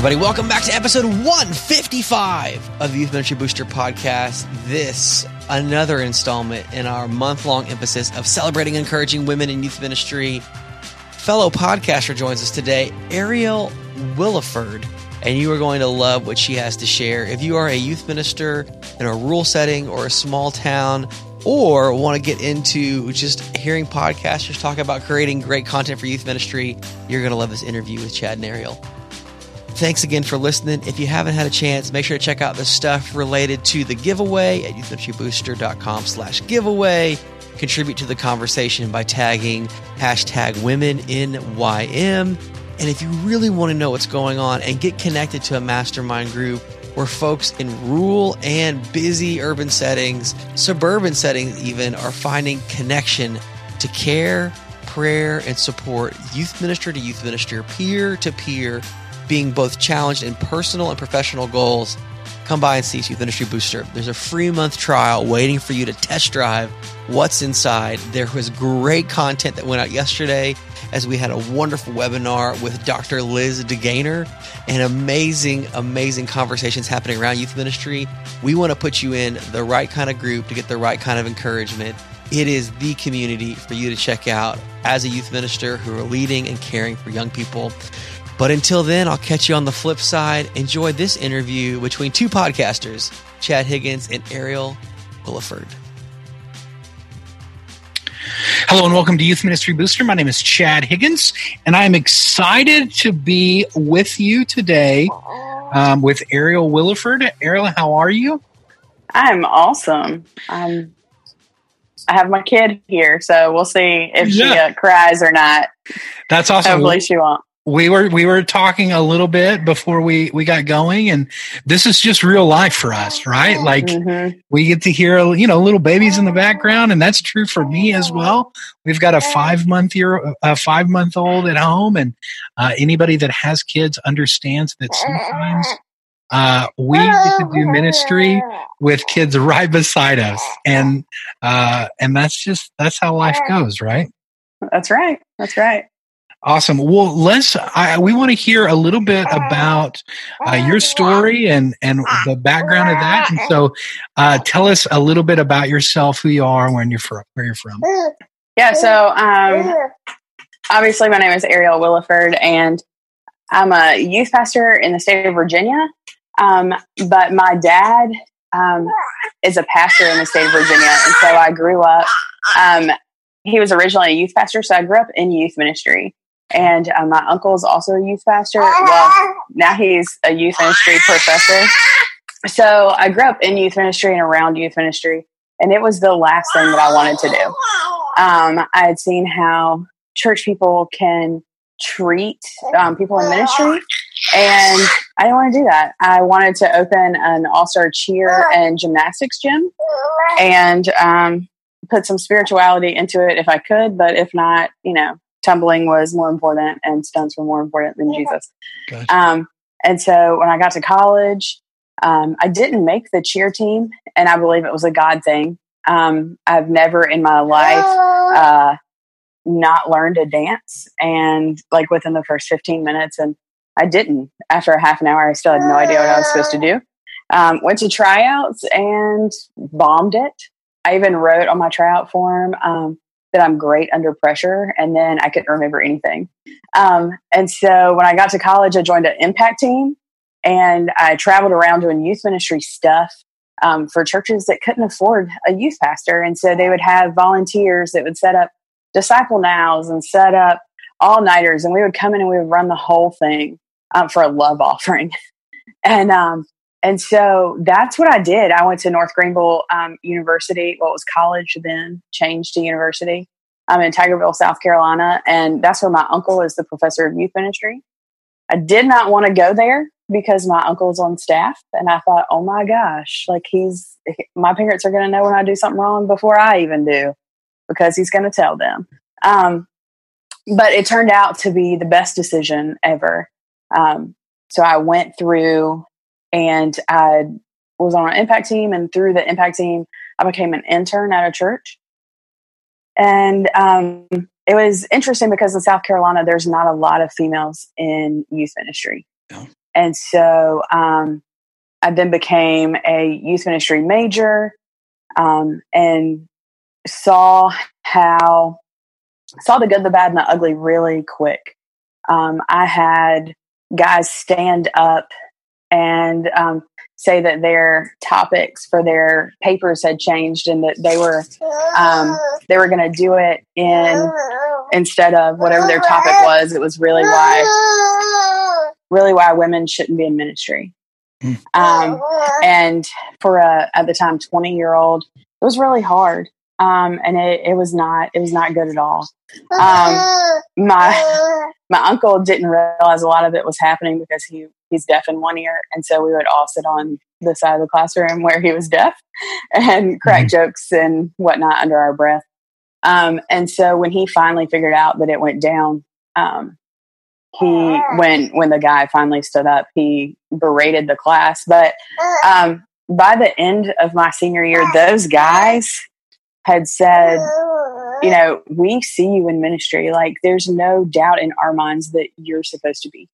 everybody. Welcome back to episode 155 of the Youth Ministry Booster podcast. This, another installment in our month long emphasis of celebrating and encouraging women in youth ministry. Fellow podcaster joins us today, Ariel Williford, and you are going to love what she has to share. If you are a youth minister in a rural setting or a small town, or want to get into just hearing podcasters talk about creating great content for youth ministry, you're going to love this interview with Chad and Ariel. Thanks again for listening. If you haven't had a chance, make sure to check out the stuff related to the giveaway at youthministrybooster.com slash giveaway. Contribute to the conversation by tagging hashtag women in YM. And if you really want to know what's going on and get connected to a mastermind group where folks in rural and busy urban settings, suburban settings even, are finding connection to care, prayer, and support youth minister to youth minister, peer to peer, being both challenged in personal and professional goals. Come by and see Youth Ministry Booster. There's a free month trial waiting for you to test drive what's inside. There was great content that went out yesterday as we had a wonderful webinar with Dr. Liz DeGainer and amazing, amazing conversations happening around youth ministry. We want to put you in the right kind of group to get the right kind of encouragement. It is the community for you to check out as a youth minister who are leading and caring for young people. But until then, I'll catch you on the flip side. Enjoy this interview between two podcasters, Chad Higgins and Ariel Williford. Hello and welcome to Youth Ministry Booster. My name is Chad Higgins, and I am excited to be with you today um, with Ariel Williford. Ariel, how are you? I'm awesome. I'm, I have my kid here, so we'll see if yeah. she uh, cries or not. That's awesome. Hopefully, she won't we were we were talking a little bit before we we got going and this is just real life for us right? Like mm-hmm. we get to hear you know little babies in the background and that's true for me as well. We've got a five month year a five month old at home and uh, anybody that has kids understands that sometimes uh, we get to do ministry with kids right beside us and uh, and that's just that's how life goes right? That's right. That's right Awesome. Well, let's. I, we want to hear a little bit about uh, your story and and the background of that. And so, uh, tell us a little bit about yourself, who you are, where you're from. Where you're from. Yeah. So, um, obviously, my name is Ariel Williford, and I'm a youth pastor in the state of Virginia. Um, but my dad um, is a pastor in the state of Virginia, and so I grew up. Um, he was originally a youth pastor, so I grew up in youth ministry. And uh, my uncle is also a youth pastor. Well, now he's a youth ministry professor. So I grew up in youth ministry and around youth ministry, and it was the last thing that I wanted to do. Um, I had seen how church people can treat um, people in ministry, and I didn't want to do that. I wanted to open an all star cheer and gymnastics gym and um, put some spirituality into it if I could, but if not, you know, tumbling was more important and stunts were more important than Jesus. Gotcha. Um, and so when I got to college, um, I didn't make the cheer team, and I believe it was a God thing. Um, I've never in my life uh, not learned to dance, and like within the first 15 minutes, and I didn't. After a half an hour, I still had no idea what I was supposed to do. Um, went to tryouts and bombed it. I even wrote on my tryout form, um, that I'm great under pressure, and then I couldn't remember anything. Um, and so when I got to college, I joined an impact team, and I traveled around doing youth ministry stuff um, for churches that couldn't afford a youth pastor, and so they would have volunteers that would set up disciple nows and set up all nighters, and we would come in and we would run the whole thing um, for a love offering. and um, and so that's what I did. I went to North Greenville um, University, what was college then, changed to university. I'm in Tigerville, South Carolina, and that's where my uncle is the professor of youth ministry. I did not want to go there because my uncle's on staff, and I thought, oh my gosh, like he's my parents are going to know when I do something wrong before I even do because he's going to tell them. Um, but it turned out to be the best decision ever. Um, so I went through and I was on an impact team, and through the impact team, I became an intern at a church. And um, it was interesting because in South Carolina, there's not a lot of females in youth ministry. and so um, I then became a youth ministry major um, and saw how saw the good, the bad, and the ugly really quick. Um, I had guys stand up and um, say that their topics for their papers had changed and that they were um, they were going to do it in instead of whatever their topic was. It was really why really why women shouldn't be in ministry. Hmm. Um, and for a at the time twenty year old, it was really hard. Um, and it, it was not it was not good at all. Um, my my uncle didn't realize a lot of it was happening because he he's deaf in one ear, and so we would all sit on the side of the classroom where he was deaf and crack mm-hmm. jokes and whatnot under our breath. Um, and so when he finally figured out that it went down, um, he when when the guy finally stood up, he berated the class. But um, by the end of my senior year, those guys had said, you know, we see you in ministry. Like, there's no doubt in our minds that you're supposed to be.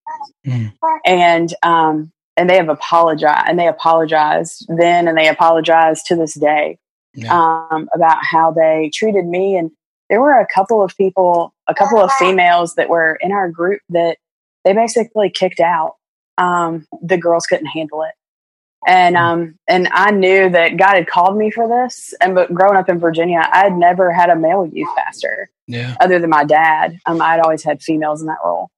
Mm. And, um, and they have apologized and they apologized then and they apologize to this day yeah. um, about how they treated me. And there were a couple of people, a couple of females that were in our group that they basically kicked out. Um, the girls couldn't handle it and hmm. um and I knew that God had called me for this. And but growing up in Virginia, I had never had a male youth pastor, yeah. other than my dad. Um, I'd always had females in that role,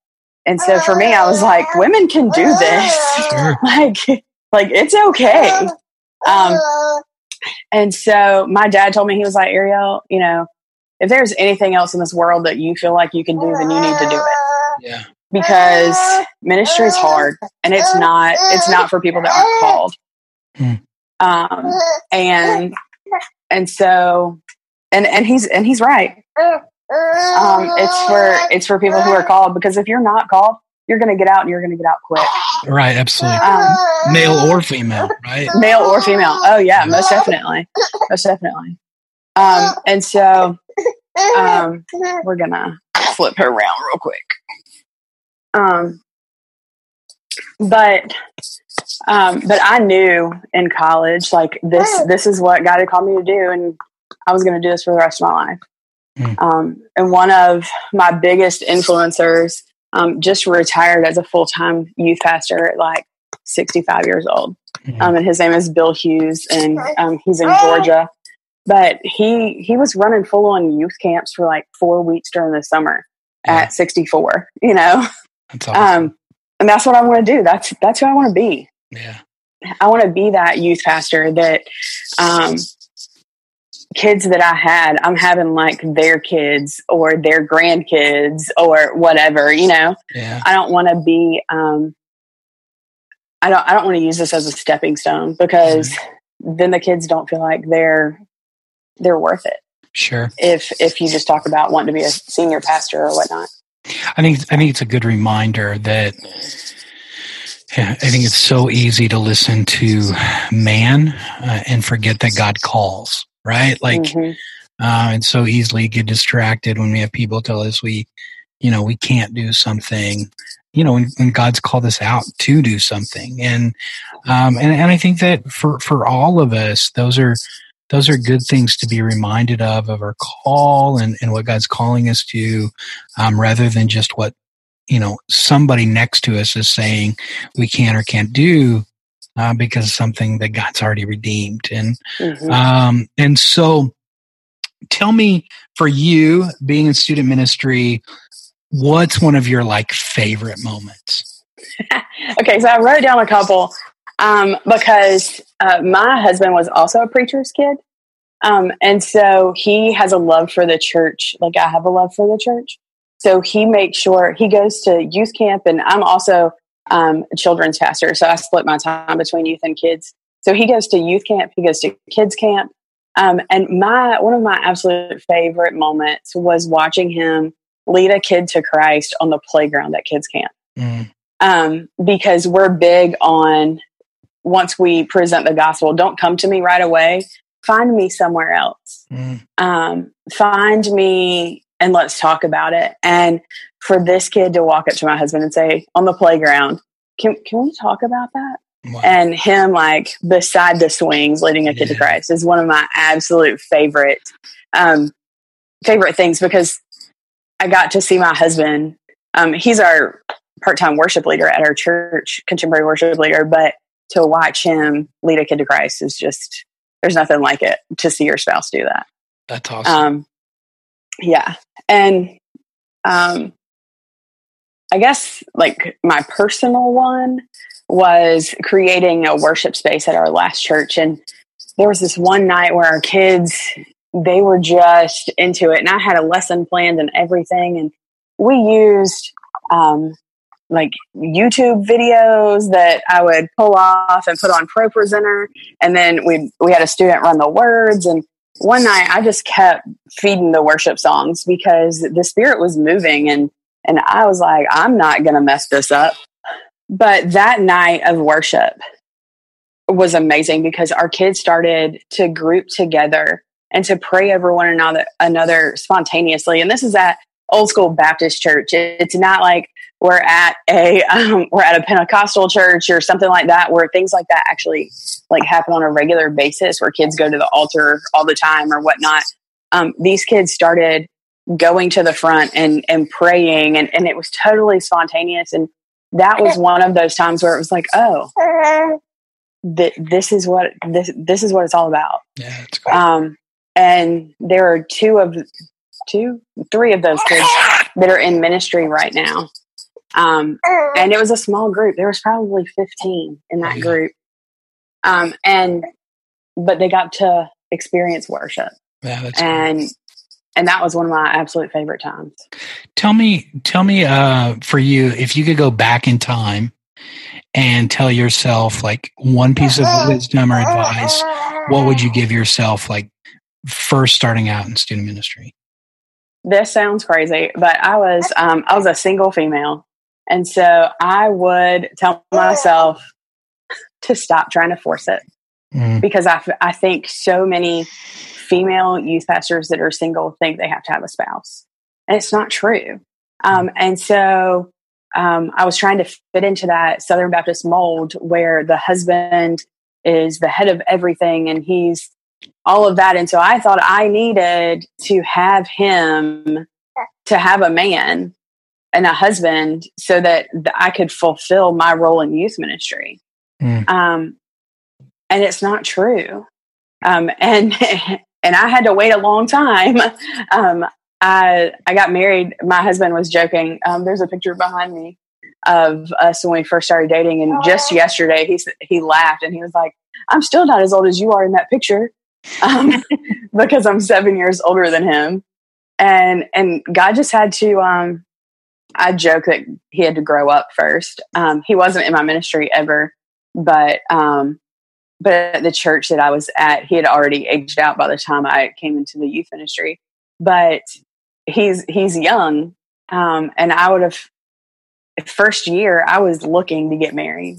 and so for me, I was like, women can do this, sure. like like it's okay. Um, and so my dad told me he was like Ariel, you know, if there's anything else in this world that you feel like you can do, then you need to do it. Yeah because ministry is hard and it's not it's not for people that aren't called. Hmm. um and and so and and he's and he's right. Um it's for it's for people who are called because if you're not called you're going to get out and you're going to get out quick. right absolutely. Um, male or female right? male or female. Oh yeah most definitely. Most definitely. Um and so um we're gonna flip her around real quick um, but um, but I knew in college, like this this is what God had called me to do, and I was going to do this for the rest of my life. Mm. Um, and one of my biggest influencers um, just retired as a full time youth pastor at like 65 years old. Mm. Um, and his name is Bill Hughes, and um, he's in Georgia. But he he was running full on youth camps for like four weeks during the summer yeah. at 64. You know, That's awesome. Um, and that's what I want to do. That's that's who I want to be. Yeah. I want to be that youth pastor that um, kids that I had, I'm having like their kids or their grandkids or whatever, you know. Yeah. I don't want to be um, I don't I don't want to use this as a stepping stone because mm-hmm. then the kids don't feel like they're they're worth it. Sure. If if you just talk about wanting to be a senior pastor or whatnot. I think I think it's a good reminder that yeah, I think it's so easy to listen to man uh, and forget that God calls, right? Like, mm-hmm. uh, and so easily get distracted when we have people tell us we, you know, we can't do something. You know, when, when God's called us out to do something, and um, and and I think that for for all of us, those are those are good things to be reminded of of our call and, and what god's calling us to um, rather than just what you know somebody next to us is saying we can or can't do uh, because something that god's already redeemed. And mm-hmm. um, and so tell me for you being in student ministry what's one of your like favorite moments? Okay so i wrote down a couple um, because uh, my husband was also a preacher's kid. Um, and so he has a love for the church, like I have a love for the church. So he makes sure he goes to youth camp, and I'm also um, a children's pastor. So I split my time between youth and kids. So he goes to youth camp, he goes to kids camp. Um, and my one of my absolute favorite moments was watching him lead a kid to Christ on the playground at kids camp. Mm. Um, because we're big on once we present the gospel, don't come to me right away. Find me somewhere else. Mm. Um, find me and let's talk about it. And for this kid to walk up to my husband and say on the playground, can can we talk about that? Wow. And him like beside the swings, leading a kid yeah. to Christ is one of my absolute favorite um, favorite things because I got to see my husband. Um, he's our part time worship leader at our church, contemporary worship leader. But to watch him lead a kid to Christ is just there's nothing like it to see your spouse do that. That's awesome. Um, yeah, and um, I guess like my personal one was creating a worship space at our last church, and there was this one night where our kids they were just into it, and I had a lesson planned and everything, and we used um, like YouTube videos that I would pull off and put on ProPresenter, and then we we had a student run the words. And one night, I just kept feeding the worship songs because the Spirit was moving, and and I was like, I'm not gonna mess this up. But that night of worship was amazing because our kids started to group together and to pray over one another another spontaneously. And this is at old school Baptist church. It's not like we're at a um, we're at a Pentecostal church or something like that, where things like that actually like happen on a regular basis, where kids go to the altar all the time or whatnot. Um, these kids started going to the front and and praying, and and it was totally spontaneous. And that was one of those times where it was like, oh, th- this is what this this is what it's all about. Yeah, it's great. Um, and there are two of two, three of those kids that are in ministry right now. Um, and it was a small group. There was probably 15 in that group. Um, and, but they got to experience worship. Yeah, and, cool. and that was one of my absolute favorite times. Tell me, tell me, uh, for you, if you could go back in time and tell yourself like one piece of wisdom or advice, what would you give yourself like first starting out in student ministry? This sounds crazy, but I was um, I was a single female, and so I would tell myself to stop trying to force it mm. because I, I think so many female youth pastors that are single think they have to have a spouse, and it's not true. Um, and so um, I was trying to fit into that Southern Baptist mold where the husband is the head of everything and he's all of that. And so I thought I needed to have him to have a man and a husband so that I could fulfill my role in youth ministry. Mm. Um, and it's not true. Um, and, and I had to wait a long time. Um, I, I got married. My husband was joking. Um, there's a picture behind me of us when we first started dating. And just yesterday, he, he laughed and he was like, I'm still not as old as you are in that picture um, because I'm seven years older than him. And and God just had to. Um, I joke that he had to grow up first. Um, he wasn't in my ministry ever, but um, but at the church that I was at, he had already aged out by the time I came into the youth ministry. But he's he's young, um, and I would have first year I was looking to get married,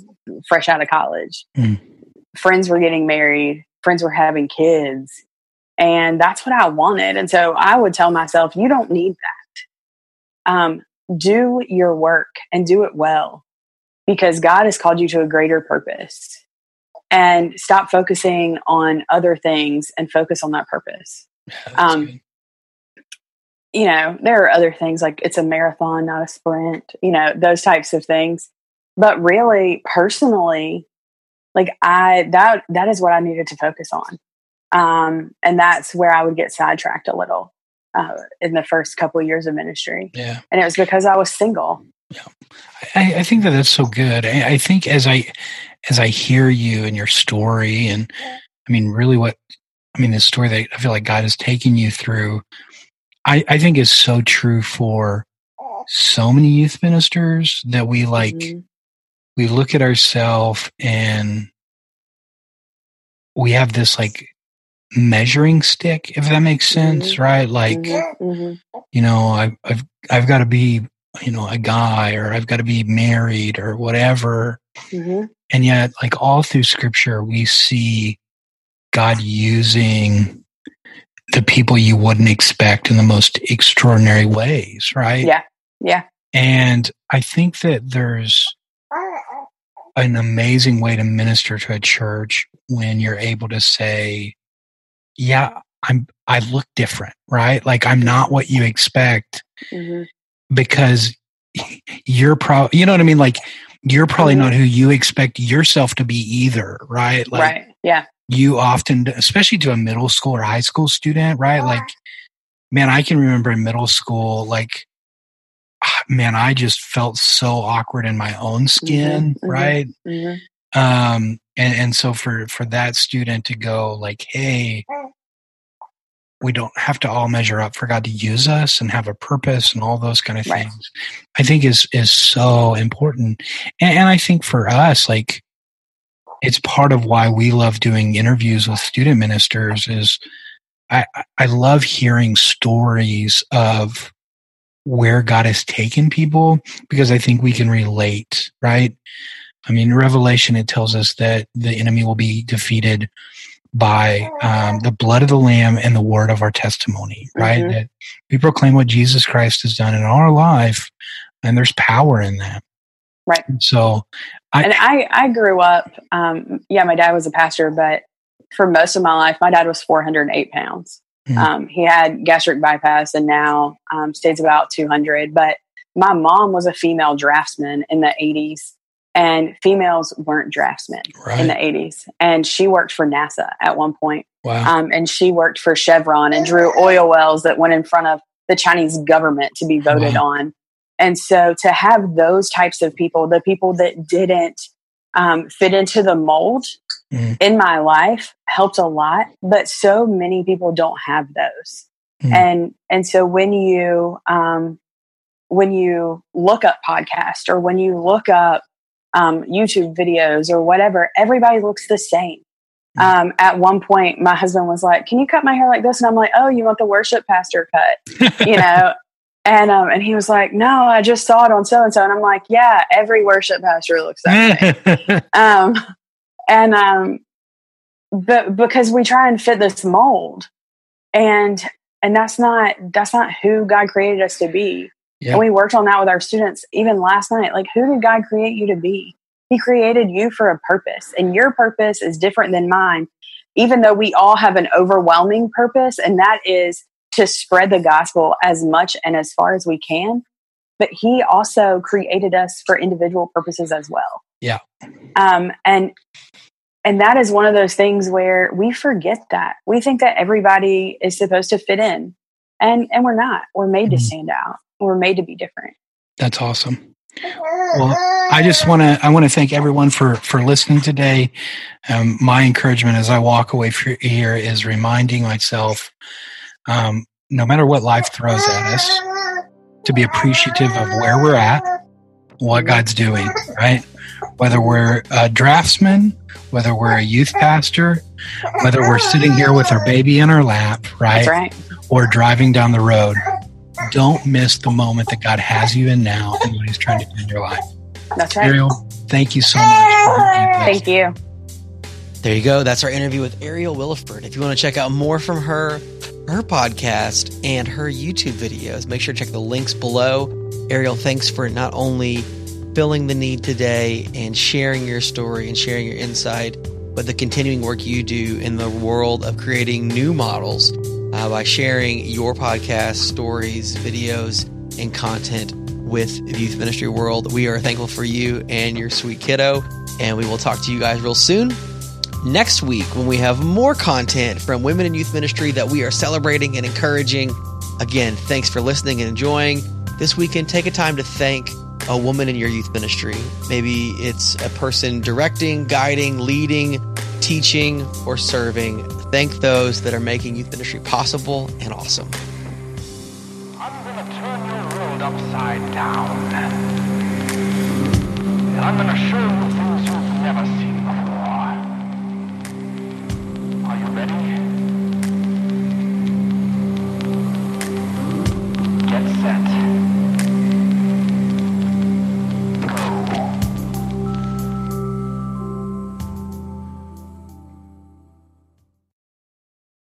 fresh out of college. Mm. Friends were getting married friends were having kids. And that's what I wanted. And so I would tell myself, you don't need that. Um, do your work and do it well because God has called you to a greater purpose. And stop focusing on other things and focus on that purpose. Yeah, um, you know, there are other things like it's a marathon, not a sprint, you know, those types of things. But really, personally, like I that that is what I needed to focus on. Um, and that's where I would get sidetracked a little uh, in the first couple of years of ministry. Yeah, and it was because I was single. Yeah, I, I think that that's so good. I, I, think as I as I hear you and your story, and I mean, really, what I mean, this story that I feel like God is taking you through, I, I think is so true for so many youth ministers that we like. Mm-hmm we look at ourselves and we have this like measuring stick if that makes sense mm-hmm. right like mm-hmm. mm-hmm. you know I, i've i've got to be you know a guy or i've got to be married or whatever mm-hmm. and yet like all through scripture we see god using the people you wouldn't expect in the most extraordinary ways right yeah yeah and i think that there's an amazing way to minister to a church when you're able to say, yeah, I'm, I look different, right? Like I'm not what you expect mm-hmm. because you're probably, you know what I mean? Like you're probably mm-hmm. not who you expect yourself to be either, right? Like, right. Yeah. You often, especially to a middle school or high school student, right? Like, man, I can remember in middle school, like, ah, man, I just felt so awkward in my own skin, mm-hmm. mm-hmm. right? Mm-hmm. Um, and, and so for, for that student to go like, Hey, we don't have to all measure up for God to use us and have a purpose and all those kind of things. Right. I think is is so important. And, and, I think for us, like it's part of why we love doing interviews with student ministers is I, I love hearing stories of where God has taken people because I think we can relate, right? I mean, Revelation, it tells us that the enemy will be defeated by um, the blood of the Lamb and the word of our testimony, right? Mm-hmm. That we proclaim what Jesus Christ has done in our life, and there's power in that. Right. So, I, and I, I grew up, um, yeah, my dad was a pastor, but for most of my life, my dad was 408 pounds. Mm-hmm. Um, he had gastric bypass and now um, stays about 200. But my mom was a female draftsman in the 80s and females weren't draftsmen right. in the 80s and she worked for nasa at one point wow. um, and she worked for chevron and drew oil wells that went in front of the chinese government to be voted wow. on and so to have those types of people the people that didn't um, fit into the mold mm. in my life helped a lot but so many people don't have those mm. and and so when you um, when you look up podcast or when you look up um, YouTube videos or whatever, everybody looks the same. Hmm. Um, at one point, my husband was like, "Can you cut my hair like this?" And I'm like, "Oh, you want the worship pastor cut?" you know. And um, and he was like, "No, I just saw it on so and so." And I'm like, "Yeah, every worship pastor looks that way." um, and um, but because we try and fit this mold, and and that's not that's not who God created us to be. And we worked on that with our students even last night. Like, who did God create you to be? He created you for a purpose, and your purpose is different than mine, even though we all have an overwhelming purpose, and that is to spread the gospel as much and as far as we can. But He also created us for individual purposes as well. Yeah. Um, and and that is one of those things where we forget that we think that everybody is supposed to fit in and and we're not we're made to mm-hmm. stand out we're made to be different. That's awesome. Well, I just want to I want to thank everyone for for listening today. Um, my encouragement as I walk away here is reminding myself, um, no matter what life throws at us, to be appreciative of where we're at, what God's doing, right? Whether we're a draftsman, whether we're a youth pastor, whether we're sitting here with our baby in our lap, right? right. Or driving down the road don't miss the moment that God has you in now and what He's trying to do in your life. That's right. Ariel, thank you so much. Thank you. There you go. That's our interview with Ariel Williford. If you want to check out more from her, her podcast, and her YouTube videos, make sure to check the links below. Ariel, thanks for not only filling the need today and sharing your story and sharing your insight, but the continuing work you do in the world of creating new models uh, by sharing your podcast, stories, videos, and content with the Youth Ministry World. We are thankful for you and your sweet kiddo, and we will talk to you guys real soon. Next week, when we have more content from women in youth ministry that we are celebrating and encouraging. Again, thanks for listening and enjoying. This weekend, take a time to thank a woman in your youth ministry. Maybe it's a person directing, guiding, leading, teaching, or serving. Thank those that are making youth ministry possible and awesome. I'm going to turn your world upside down. I'm going to show